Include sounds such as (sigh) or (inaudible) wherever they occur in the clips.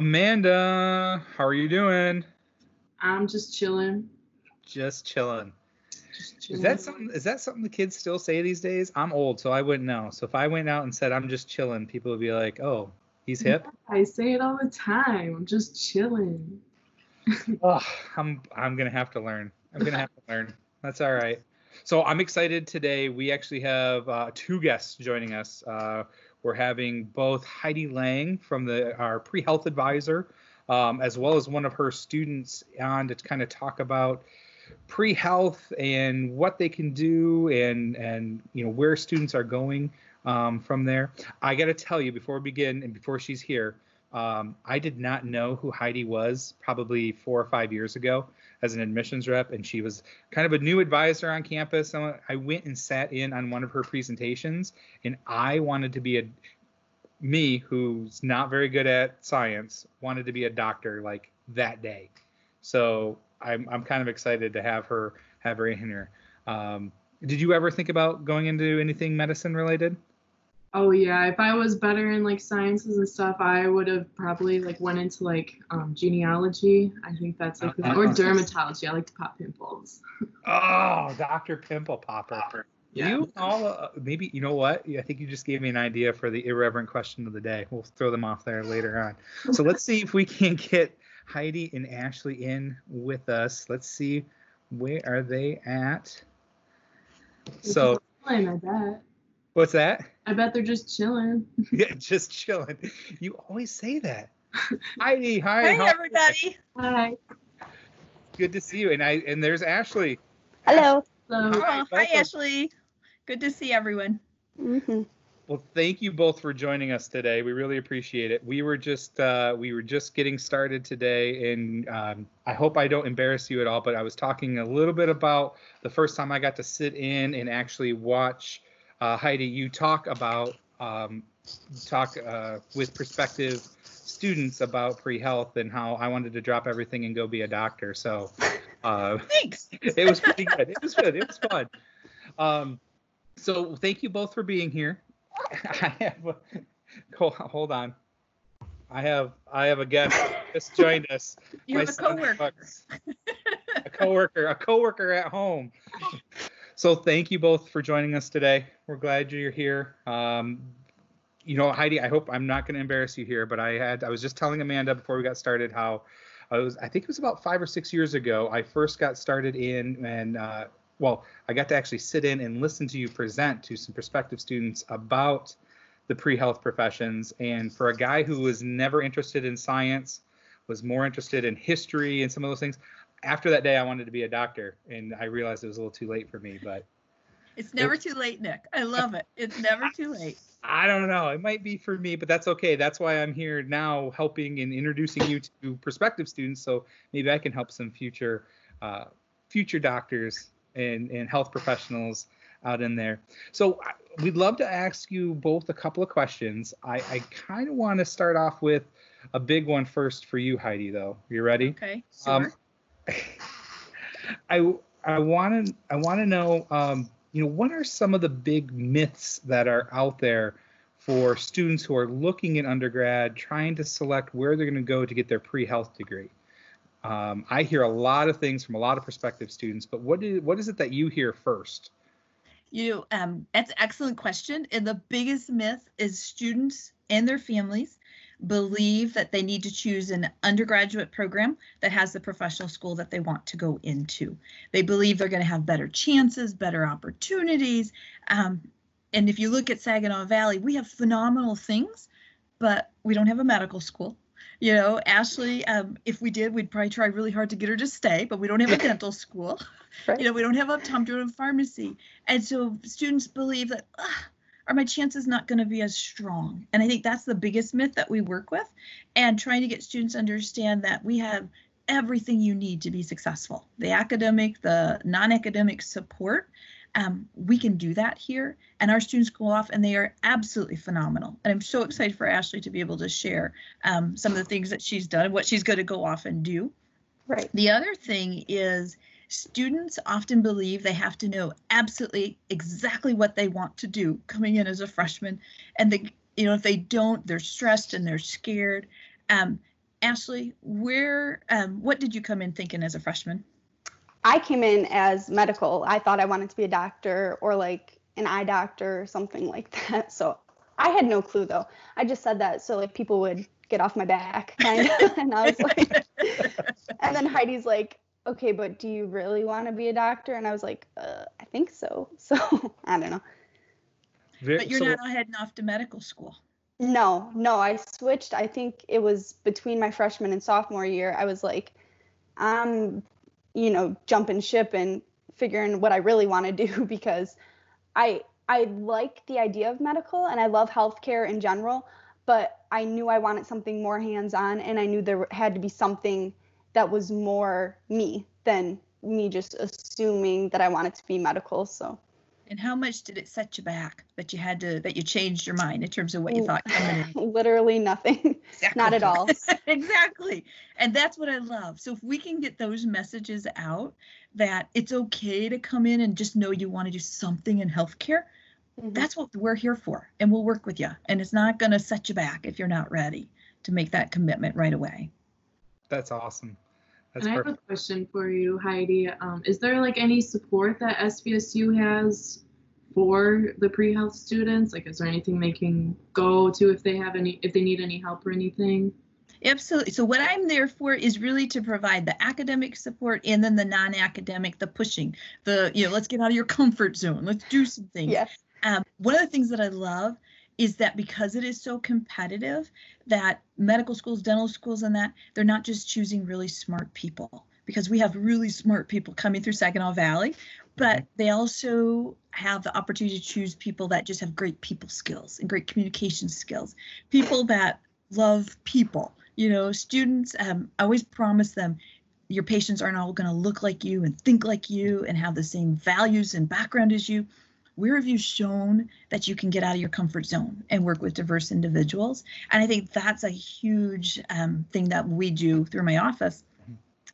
Amanda, how are you doing? I'm just chilling. Just chilling. Just Is that something? Is that something the kids still say these days? I'm old, so I wouldn't know. So if I went out and said I'm just chilling, people would be like, "Oh, he's hip." (laughs) I say it all the time. I'm just chilling. (laughs) oh, I'm I'm gonna have to learn. I'm gonna have to learn. That's all right. So I'm excited today. We actually have uh, two guests joining us. Uh, we're having both Heidi Lang from the our pre-health advisor, um, as well as one of her students on to kind of talk about pre-health and what they can do and and you know where students are going um, from there. I got to tell you before we begin and before she's here, um, I did not know who Heidi was probably four or five years ago as an admissions rep, and she was kind of a new advisor on campus. And I went and sat in on one of her presentations, and I wanted to be a me who's not very good at science wanted to be a doctor like that day. So I'm I'm kind of excited to have her have her in here. Um, did you ever think about going into anything medicine related? Oh yeah, if I was better in like sciences and stuff, I would have probably like went into like um, genealogy. I think that's like Uh-huh. or dermatology. I like to pop pimples. Oh, Dr. Pimple Popper. Yeah. You all uh, maybe you know what? I think you just gave me an idea for the irreverent question of the day. We'll throw them off there later on. So let's see if we can get Heidi and Ashley in with us. Let's see where are they at. So Chilling, I bet. What's that? I bet they're just chilling. (laughs) Yeah, just chilling. You always say that. (laughs) Heidi, hi. Hey how everybody. Hi. Good to see you. And I and there's Ashley. Hello. So Hi, hi. Ashley. Good to see everyone. hmm Well, thank you both for joining us today. We really appreciate it. We were just uh, we were just getting started today, and um, I hope I don't embarrass you at all. But I was talking a little bit about the first time I got to sit in and actually watch uh, Heidi you talk about um, talk uh, with prospective students about pre-health and how I wanted to drop everything and go be a doctor. So uh, Thanks. (laughs) it was pretty good. It was good. It was fun. Um, so thank you both for being here. (laughs) I have a, hold, on. I have I have a guest just joined us. You My have a coworker. Bucks. a coworker, a coworker at home. (laughs) So thank you both for joining us today. We're glad you're here. Um, you know, Heidi, I hope I'm not going to embarrass you here, but I had I was just telling Amanda before we got started how I was I think it was about five or six years ago I first got started in and uh, well I got to actually sit in and listen to you present to some prospective students about the pre-health professions and for a guy who was never interested in science was more interested in history and some of those things after that day i wanted to be a doctor and i realized it was a little too late for me but It's never too late, Nic. I love it. It's never too (laughs) late. i don't know it might be for me but that's okay that's why i'm here now helping and introducing you to prospective students so maybe i can help some future uh, future doctors and, and health professionals out in there so we'd love to ask you both a couple of questions i, I kind of want to start off with a big one first for you heidi though you ready Okay. Sure. Um, I I want to I want to know um, you know what are some of the big myths that are out there for students who are looking in undergrad trying to select where they're going to go to get their pre-health degree. Um, I hear a lot of things from a lot of prospective students, but what is what is it that you hear first? You um, that's an excellent question. And the biggest myth is students and their families believe that they need to choose an undergraduate program that has the professional school that they want to go into. They believe they're going to have better chances, better opportunities. Um, and if you look at Saginaw Valley, we have phenomenal things, but we don't have a medical school. You know, Ashley, um, if we did, we'd probably try really hard to get her to stay, but we don't have a (laughs) dental school Right. you know, we don't have optometry and pharmacy. And so students believe that, "Ugh, are my chances not going to be as strong? And I think that's the biggest myth that we work with and trying to get students to understand that we have everything you need to be successful the academic, the non academic support. Um, we can do that here. And our students go off and they are absolutely phenomenal. And I'm so excited for Ashley to be able to share um, some of the things that she's done and what she's going to go off and do. Right. The other thing is students often believe they have to know absolutely exactly what they want to do coming in as a freshman and they you know if they don't they're stressed and they're scared um, Ashley, where, um, what did you come in thinking as a freshman? I came in as medical. I thought I wanted to be a doctor or like an eye doctor or something like (laughs) that. So I had no clue though. I just said that so like people would get off my back (laughs) and I was like, (laughs) and then Heidi's like, okay, but do you really want to be a doctor? And I was like, uh, I think so. (laughs) So I don't know. Very- But you're so- not heading off to medical school. No, no, I switched. I think it was between my freshman and sophomore year. I was like, I'm, you know, jumping ship and figuring what I really want to do (laughs) because I I like the idea of medical and I love healthcare in general, but I knew I wanted something more hands-on and I knew there had to be something that was more me than me just assuming that I wanted to be medical. So And how much did it set you back that you had to, that you changed your mind in terms of what you thought coming in? (laughs) literally nothing. (laughs) Not at all. (laughs) exactly. And that's what I love. So if we can get those messages out that it's okay to come in and just know you want to do something in healthcare, Mhm. that's what we're here for. And we'll work with you. And it's not going to set you back if you're not ready to make that commitment right away. That's awesome. That's and I have a question for you, Heidi. Um, is there like any support that SVSU has for the pre-health students? Like, is there anything they can go to if they have any, if they need any help or anything? Absolutely. So what I'm there for is really to provide the academic support and then the non-academic, the pushing, the you know, let's get out of your comfort zone. Let's do some things. Yes. Um, one of the things that I love is that because it is so competitive, that medical schools, dental schools, and that they're not just choosing really smart people because we have really smart people coming through Saginaw Valley, but they also have the opportunity to choose people that just have great people skills and great communication skills, people that love people. You know, students, um, I always promise them your patients aren't all going to look like you and think like you and have the same values and background as you where have you shown that you can get out of your comfort zone and work with diverse individuals? And i think that's a huge um, thing that we do through my office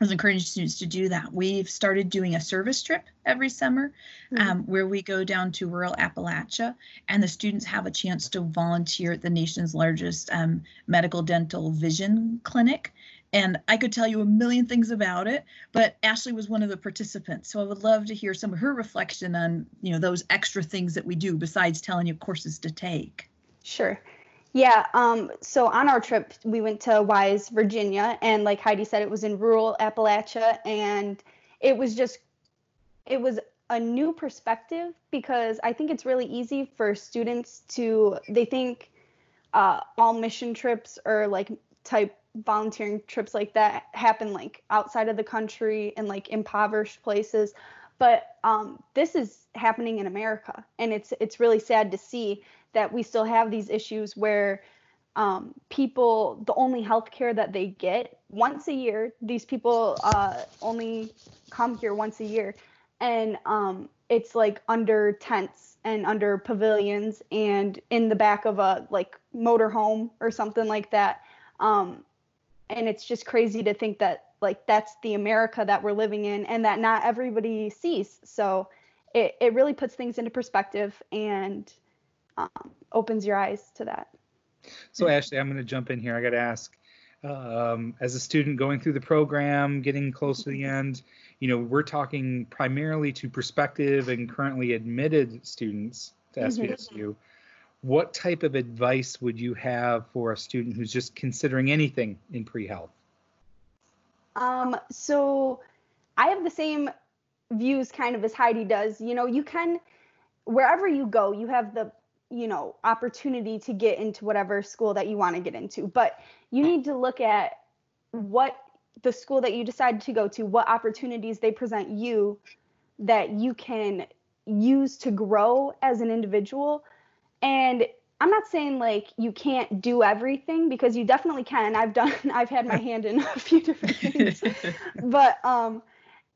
is encouraging students to do that. We've started doing a service trip every summer um, where we go down to rural appalachia and the students have a chance to volunteer at the nation's largest um, medical dental vision clinic and I could tell you a million things about it, but Ashley was one of the participants. So I would love to hear some of her reflection on, you know, those extra things that we do besides telling you courses to take. Sure. Yeah. Um, so on our trip, we went to Wise, Virginia, and like Heidi said, it was in rural Appalachia, and it was just, it was a new perspective because I think it's really easy for students to they think uh, all mission trips are like type volunteering trips like that happen like outside of the country and like impoverished places. But um, this is happening in america and it's it's really sad to see that we still have these issues where um, people the only health care that they get once a year these people uh, only come here once a year. And um, it's like under tents and under pavilions and in the back of a like motorhome or something like that. Um, and it's just crazy to think that like that's the america that we're living in and that not everybody sees so it, it really puts things into perspective and um, opens your eyes to that So Ashley, I'm going to jump in here. I got to ask, um, as a student going through the program, getting close to the end, you know, we're talking primarily to prospective and currently admitted students to Mhm. SVSU. What type of advice would you have for a student who's just considering anything in pre-health? Um, so I have the same views kind of as Heidi does. You know, you can wherever you go, you have the you know opportunity to get into whatever school that you want to get into, but you need to look at what the school that you decide to go to, what opportunities they present you that you can use to grow as an individual. And I'm not saying like you can't do everything because you definitely can. I've done (laughs) I've had my hand in a few different (laughs) things. but um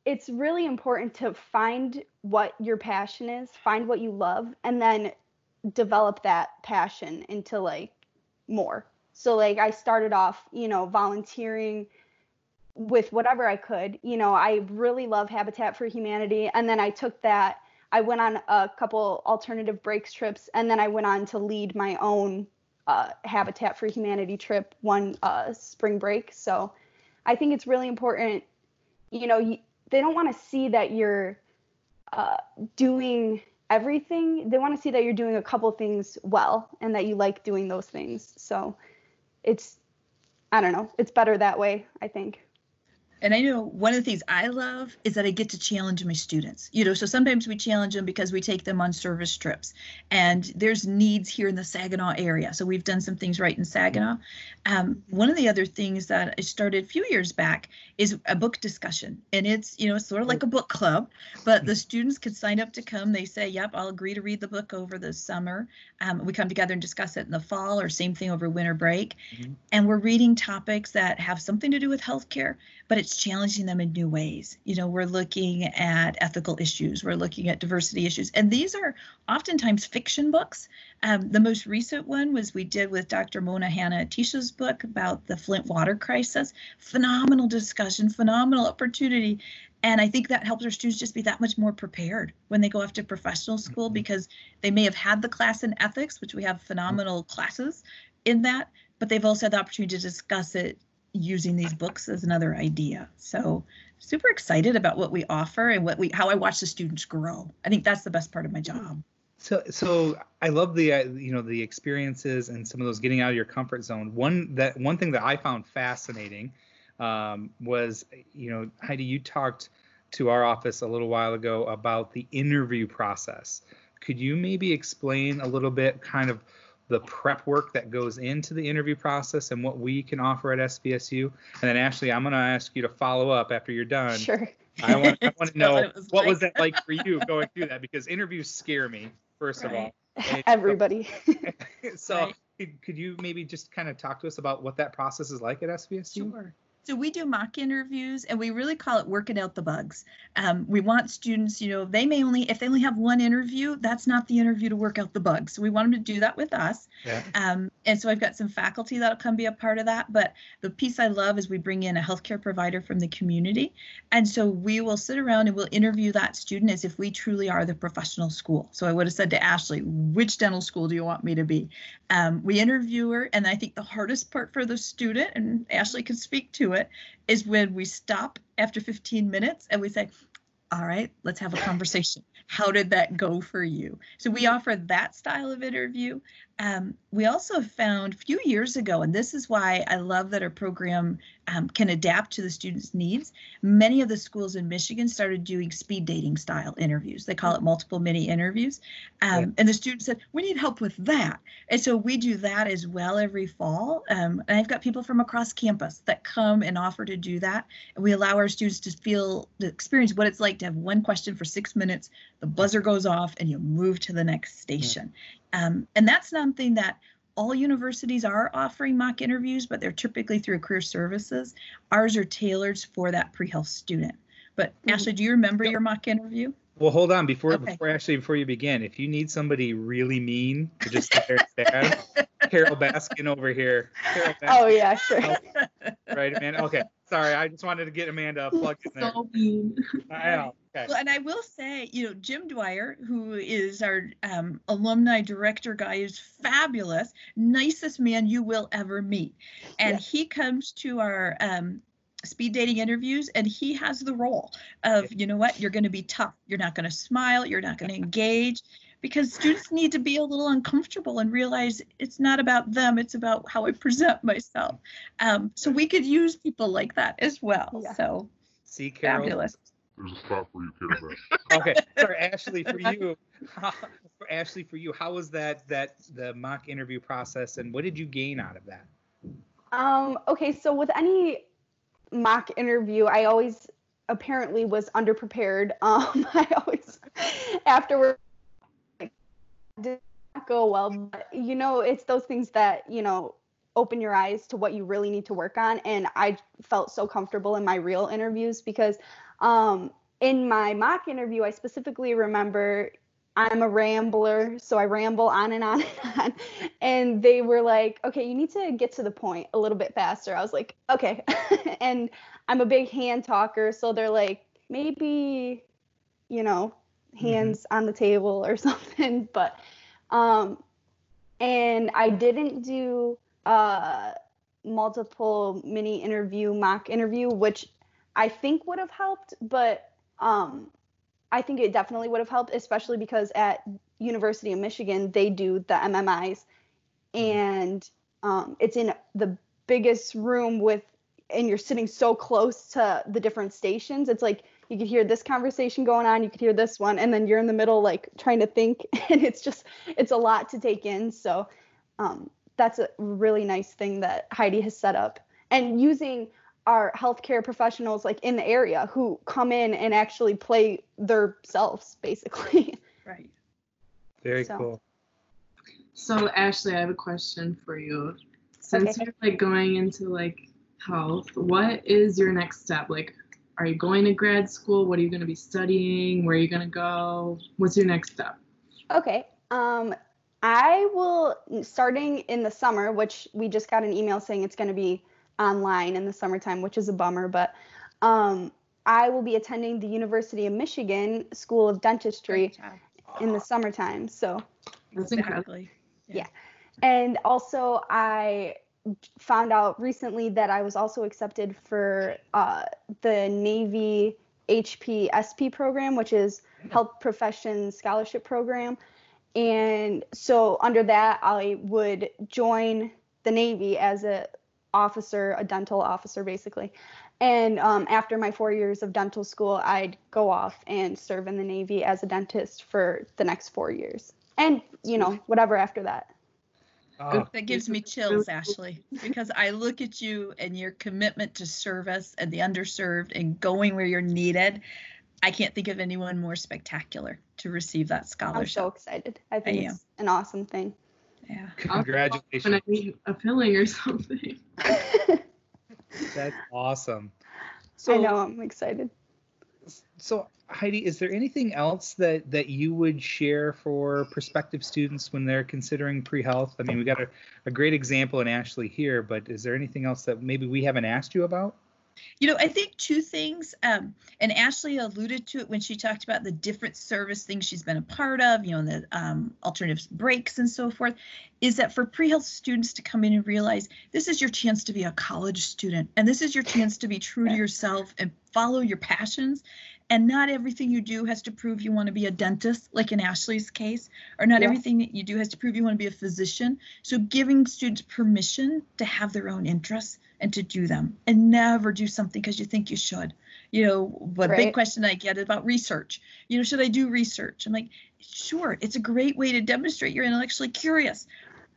it's really important to find what your passion is, find what you love and then develop that passion into like more. So like I started off, you know, volunteering with whatever I could. You know, I really love Habitat for Humanity and then I took that I went on a couple alternative breaks trips and then I went on to lead my own uh, Habitat for Humanity trip one uh, spring break. So I think it's really important. You know, you, they don't want to see that you're uh, doing everything. They want to see that you're doing a couple things well and that you like doing those things. So it's, I don't know, it's better that way, I think. And I know one of the things I love is that I get to challenge my students. You know, so sometimes we challenge them because we take them on service trips and there's needs here in the Saginaw area. So we've done some things right in Saginaw. Um, one of the other things that I started a few years back is a book discussion. And it's, you know, it's sort of like a book club, but the students could sign up to come. They say, yep, I'll agree to read the book over the summer. Um, we come together and discuss it in the fall or same thing over winter break. Mm-hmm. And we're reading topics that have something to do with healthcare, but it's challenging them in new ways. You know, we're looking at ethical issues, we're looking at diversity issues, and these are oftentimes fiction books. Um, the most recent one was we did with Dr. Mona Hanna-Attisha's book about the Flint water crisis. Phenomenal discussion, phenomenal opportunity. And I think that helps our students just be that much more prepared when they go off to professional school mm-hmm. because they may have had the class in ethics, which we have phenomenal classes in that, but they've also had the opportunity to discuss it using these books as another idea. So super excited about what we offer and what we how I watch the students grow. I think that's the best part of my job. So so I love the uh, you know the experiences and some of those getting out of your comfort zone. One that one thing that I found fascinating um, was you know Heidi you talked to our office a little while ago about the interview process. Could you maybe explain a little bit kind of the prep work that goes into the interview process and what we can offer at SVSU. And then Ashley, I'm going to ask you to follow up after you're done. Sure. I want, I want (laughs) to know what, was, what like. was that like for you going through that because interviews scare me first right. of all. And (laughs) Everybody. So, (laughs) so right. could, could you maybe just kind of talk to us about what that process is like at SVSU? Sure. So we do mock interviews and we really call it working out the bugs. Um, we want students, you know, they may only, if they only have one interview, that's not the interview to work out the bugs. So we want them to do that with us. Yeah. Um, and so I've got some faculty that'll come be a part of that. But the piece I love is we bring in a healthcare provider from the community. And so we will sit around and we'll interview that student as if we truly are the professional school. So I would have said to Ashley, which dental school do you want me to be? Um, we interview her. And I think the hardest part for the student, and Ashley can speak to it, is when we stop after 15 minutes and we say, all right, let's have a conversation. How did that go for you? So we offer that style of interview. Um, we also found a few years ago, and this is why I love that our program um, can adapt to the students' needs. Many of the schools in Michigan started doing speed dating style interviews. They call it multiple mini interviews. Um, yeah. And the students said, We need help with that. And so we do that as well every fall. Um, and I've got people from across campus that come and offer to do that. And we allow our students to feel, to experience what it's like to have one question for six minutes, the buzzer goes off, and you move to the next station. Yeah. Um, and that's something that all universities are offering mock interviews, but they're typically through career services. Ours are tailored for that pre-health student. But mm-hmm. Ashley, do you remember your mock interview? Well, hold on before okay. before actually before you begin. If you need somebody really mean to just sit there (laughs) Carole Baskin over here. Carole Baskin. Oh yeah, sure. (laughs) right, man. Okay, sorry. I just wanted to get Amanda a plug in there. So mean. I know. Okay. Well, and I will say, you know, Jim Dwyer, who is our um, alumni director guy, is fabulous, nicest man you will ever meet, and yeah. he comes to our um, speed dating interviews and he has the role of you know what you're going to be tough you're not going to smile you're not going to engage because students need to be a little uncomfortable and realize it's not about them it's about how i present myself um, so we could use people like that as well yeah. so see Carol, fabulous there's a spot for you, Carol. (laughs) okay, for Ashley, for you, how, for Ashley, for you, how was that that the mock interview process, and what did you gain out of that? Um. Okay, so with any mock interview, I always apparently was underprepared. (laughs) Um. I always afterward did not go well, but you know, it's those things that you know open your eyes to what you really need to work on. And I felt so comfortable in my real interviews because um, in my mock interview, I specifically remember I'm a rambler, so I ramble on and on and on. And they were like, okay, you need to get to the point a little bit faster. I was like, okay. (laughs) and I'm a big hand talker, so they're like, maybe, you know. Hands mm-hmm. on the table or (laughs) something. But um, and I didn't do uh, multiple mini interview, mock interview, which I think would have helped, but um, I think it definitely would have helped, especially because at University of Michigan they do the MMIs, and um, it's in the biggest room with, and you're sitting so close to the different stations. It's like you could hear this conversation going on, you could hear this one, and then you're in the middle like trying to think, (laughs) and it's just it's a lot to take in. So um, that's a really nice thing that Heidi has set up, and using our healthcare professionals like in the area who come in and actually play their selves basically. (laughs) Right. Very So- cool. So Ashley, I have a question for you. Since Okay. you're like going into like health, what is your next step? Like, are you going to grad school? What are you going to be studying? Where are you going to go? What's your next step? Okay. Um, I will starting in the summer, which we just got an email saying it's going to be online in the summertime, which is a bummer. But um, I will be attending the University of Michigan School of Dentistry in the summertime. So, That's incredible. Exactly. and also I found out recently that I was also accepted for uh, the Navy HPSP program, which is Health Professions Scholarship Program. And so under that, I would join the Navy as a officer, a dental officer, basically. And um, after my four years of dental school, I'd go off and serve in the Navy as a dentist for the next four years, and you know whatever after that. Oh, That gives me chills, Ashley, because I look at you and your commitment to service and the underserved and going where you're needed. I can't think of anyone more spectacular to receive that scholarship. I'm so excited. I think am. it's an awesome thing. yeah. When congratulations. I need a filling or something. (laughs) That's awesome. I So, know I'm excited. so Heidi, is there anything else that that you would share for prospective students when they're considering pre-health? I mean, we got a, a great example in Ashley here, but is there anything else that maybe we haven't asked you about? You know, I think two things, um, and Ashley alluded to it when she talked about the different service things she's been a part of, you know, the um, alternative breaks and so forth, is that for pre-health students to come in and realize this is your chance to be a college student, and this is your chance to be true to yourself and follow your passions. And not everything you do has to prove you want to be a dentist, like in Ashley's case, or not Yeah. everything that you do has to prove you want to be a physician. So giving students permission to have their own interests and to do them and never do something because you think you should. You know, what big question I get about research. You know, should I do research? I'm like, sure, it's a great way to demonstrate you're intellectually curious.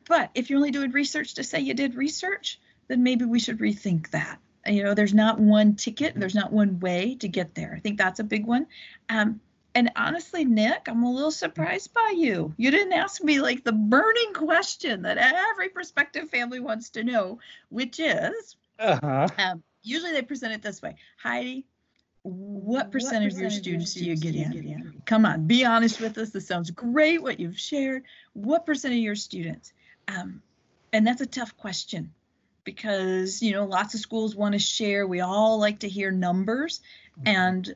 But if you're only doing research to say you did research, then maybe we should rethink that. And, You know, there's not one ticket, there's not one way to get there. I think that's a big one. Um, and honestly, Nic, I'm a little surprised by you. You didn't ask me like the burning question that every prospective family wants to know, which is Uh-huh. um, usually they present it this way Heidi, what percentage of your students do you get in? Come on, be honest with us. This sounds great what you've shared. What percent of your students? Um, and that's a tough question because, you know, lots of schools want to share. We all like to hear numbers. And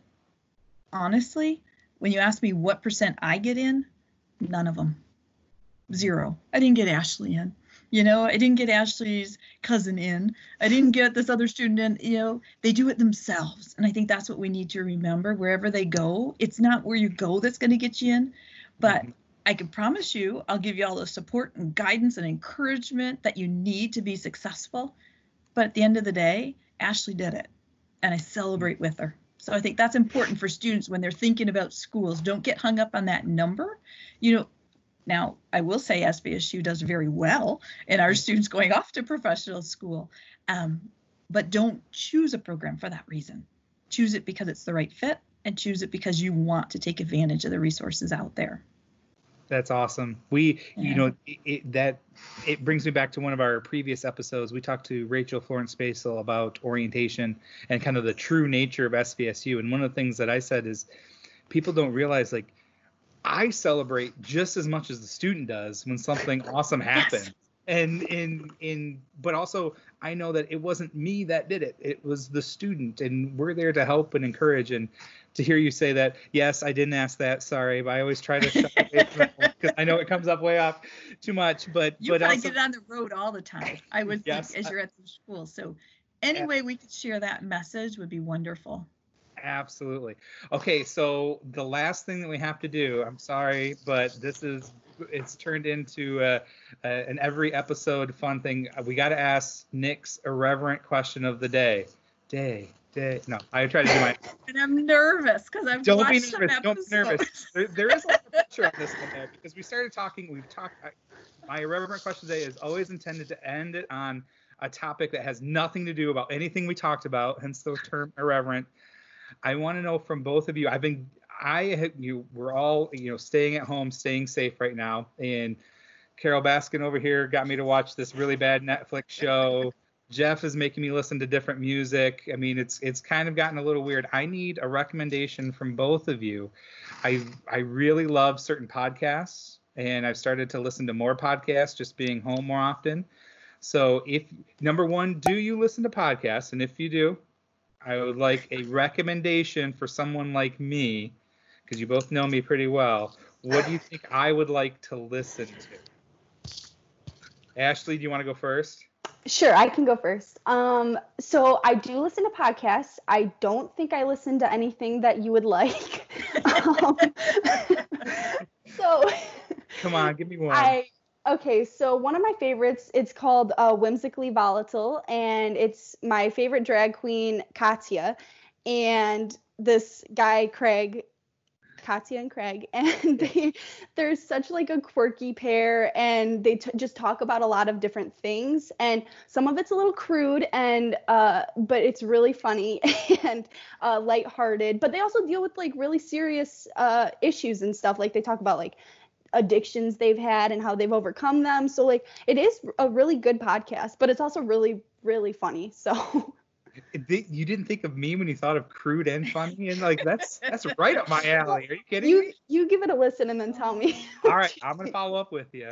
honestly, when you ask me what percent I get in, none of them. Zero. I didn't get Ashley in. You know, I didn't get Ashley's cousin in. I didn't get this other student in. You know, they do it themselves. And I think that's what we need to remember wherever they go. It's not where you go that's going to get you in, but Mhm. I can promise you, I'll give you all the support and guidance and encouragement that you need to be successful. But at the end of the day, Ashley did it, and I celebrate with her. So I think that's important for students when they're thinking about schools. Don't get hung up on that number. You know, now I will say SVSU does very well in our students going off to professional school, um, but don't choose a program for that reason. Choose it because it's the right fit, and choose it because you want to take advantage of the resources out there. That's awesome. We, you know, it, it, that it brings me back to one of our previous episodes. We talked to Rachel Florence Spacel about orientation and kind of the true nature of SVSU. And one of the things that I said is people don't realize like I celebrate just as much as the student does when something (laughs) awesome happens. Yes. And in in but also I know that it wasn't me that did it. It was the student and we're there to help and encourage and to hear you say that. Yes, I didn't ask that. Sorry, but I always try to shy away from because (laughs) I know it comes up way off too much. But You but probably also, get it on the road all the time. I would Yes, think as you're at the school. So any way we could share that message would be wonderful. Absolutely. Okay, so the last thing that we have to do, I'm sorry, but this is it's turned into uh, uh, an every episode fun thing. We got to ask Nic's irreverent question of the day. Day, day. No, I try to do my. (laughs) And I'm nervous because I've Don't be watched some nervous. Don't be nervous. There, there is a lot of pressure on this one there because we started talking. We've talked. I- My irreverent question today is always intended to end it on a topic that has nothing to do about anything we talked about, hence the term irreverent. I want to know from both of you. I've been, I, you, we're all, you know, staying at home, staying safe right now, and Carole Baskin over here got me to watch this really bad Netflix show. Jeff is making me listen to different music. I mean, it's it's kind of gotten a little weird. I need a recommendation from both of you. I I really love certain podcasts, and I've started to listen to more podcasts just being home more often. So if number one, do you listen to podcasts? And if you do, I would like a recommendation for someone like me, because you both know me pretty well. What do you think I would like to listen to? Ashley, do you want to go first? Sure, I can go first. Um, so I do listen to podcasts. I don't think I listen to anything that you would like. (laughs) um, so Come on, give me one. I okay, so one of my favorites, it's called uh, Whimsically Volatile, and it's my favorite drag queen, Katya, and this guy, Craig, Katya and Craig, (laughs) and they they're such like a quirky pair, and they t- just talk about a lot of different things, and some of it's a little crude, and uh, but it's really funny (laughs) and uh, lighthearted, but they also deal with like really serious uh, issues and stuff, like they talk about like addictions they've had and how they've overcome them. So like it is a really good podcast, but it's also really really funny. (laughs) So You didn't think of me when you thought of crude and funny, and like that's that's right up my (laughs) alley. Are you kidding you me? you give it a listen and then tell me. (laughs) All right, I'm gonna follow up with you.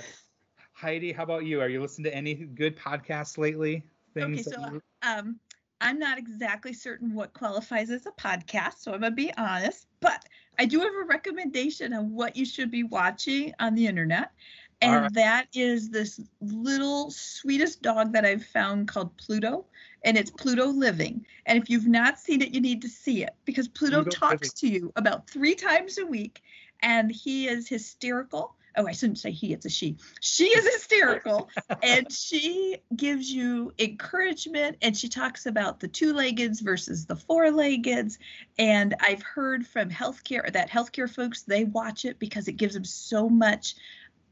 Heidi, how about you? Are you listening to any good podcasts lately? Okay, that so you- um, I'm not exactly certain what qualifies as a podcast, so I'm gonna be honest. But I do have a recommendation on what you should be watching on the internet, and right. that is this little sweetest dog that I've found called Pluto, and it's Pluto Living. And if you've not seen it, you need to see it because Pluto, Pluto talks to you about three times a week, and he is hysterical. Oh, I shouldn't say he; it's a she. She is hysterical (laughs) and she gives you encouragement and she talks about the two-leggeds versus the four-leggeds and i've heard from healthcare that healthcare folks they watch it because it gives them so much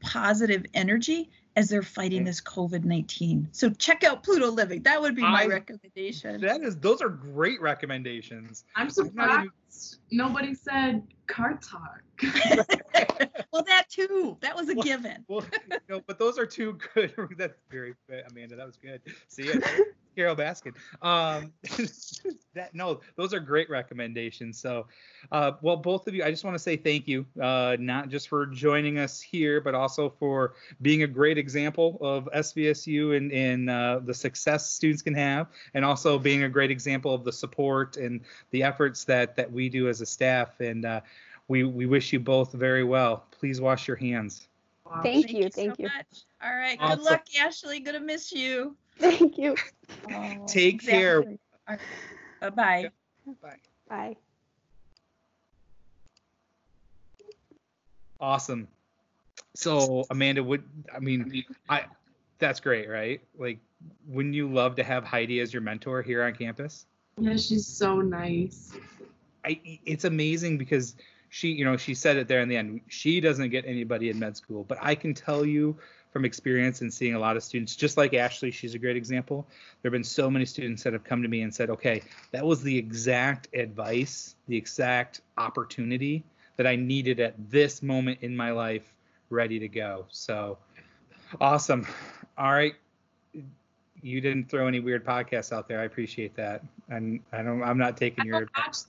positive energy as they're fighting Okay. this covid-19 so check out pluto living that would be my I- recommendation that is those are great recommendations. I'm I'm even- surprised nobody said Card Talk. (laughs) (laughs) well that too that was a Well- given Well, (laughs) no, but those are two good. That's very good, Amanda. That was good. See ya, Carole Baskin. Um, (laughs) that no, those are great recommendations. So, uh, well, both of you, I just want to say thank you, uh, not just for joining us here, but also for being a great example of SVSU and, and uh, the success students can have, and also being a great example of the support and the efforts that that we do as a staff. And uh, we we wish you both very well. Please wash your hands. Wow. Thank you, thank so you. much all right Awesome. good luck ashley gonna miss you (laughs) Thank you. Oh, Take care. exactly. All right. bye-bye Bye. Bye. Awesome. So Amanda, would I mean I that's great, right? Like wouldn't you love to have Heidi as your mentor here on campus? Yeah, she's so nice. I it's amazing because she, you know, she said it there in the end. She doesn't get anybody in med school, but I can tell you from experience and seeing a lot of students, just like Ashley, she's a great example. There have been so many students that have come to me and said, okay, that was the exact advice, the exact opportunity that I needed at this moment in my life, ready to go. So awesome. All right. You didn't throw any weird podcasts out there. I appreciate that. And I don't I'm not taking I your don't podcasts.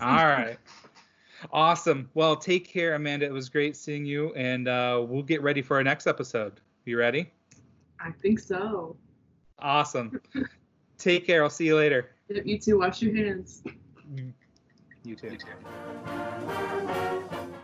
all right. Awesome. Well, take care, Amanda. It was great seeing you, and uh, we'll get ready for our next episode. You ready? I think so. Awesome. take care. I'll see you later. You two wash your hands. You too.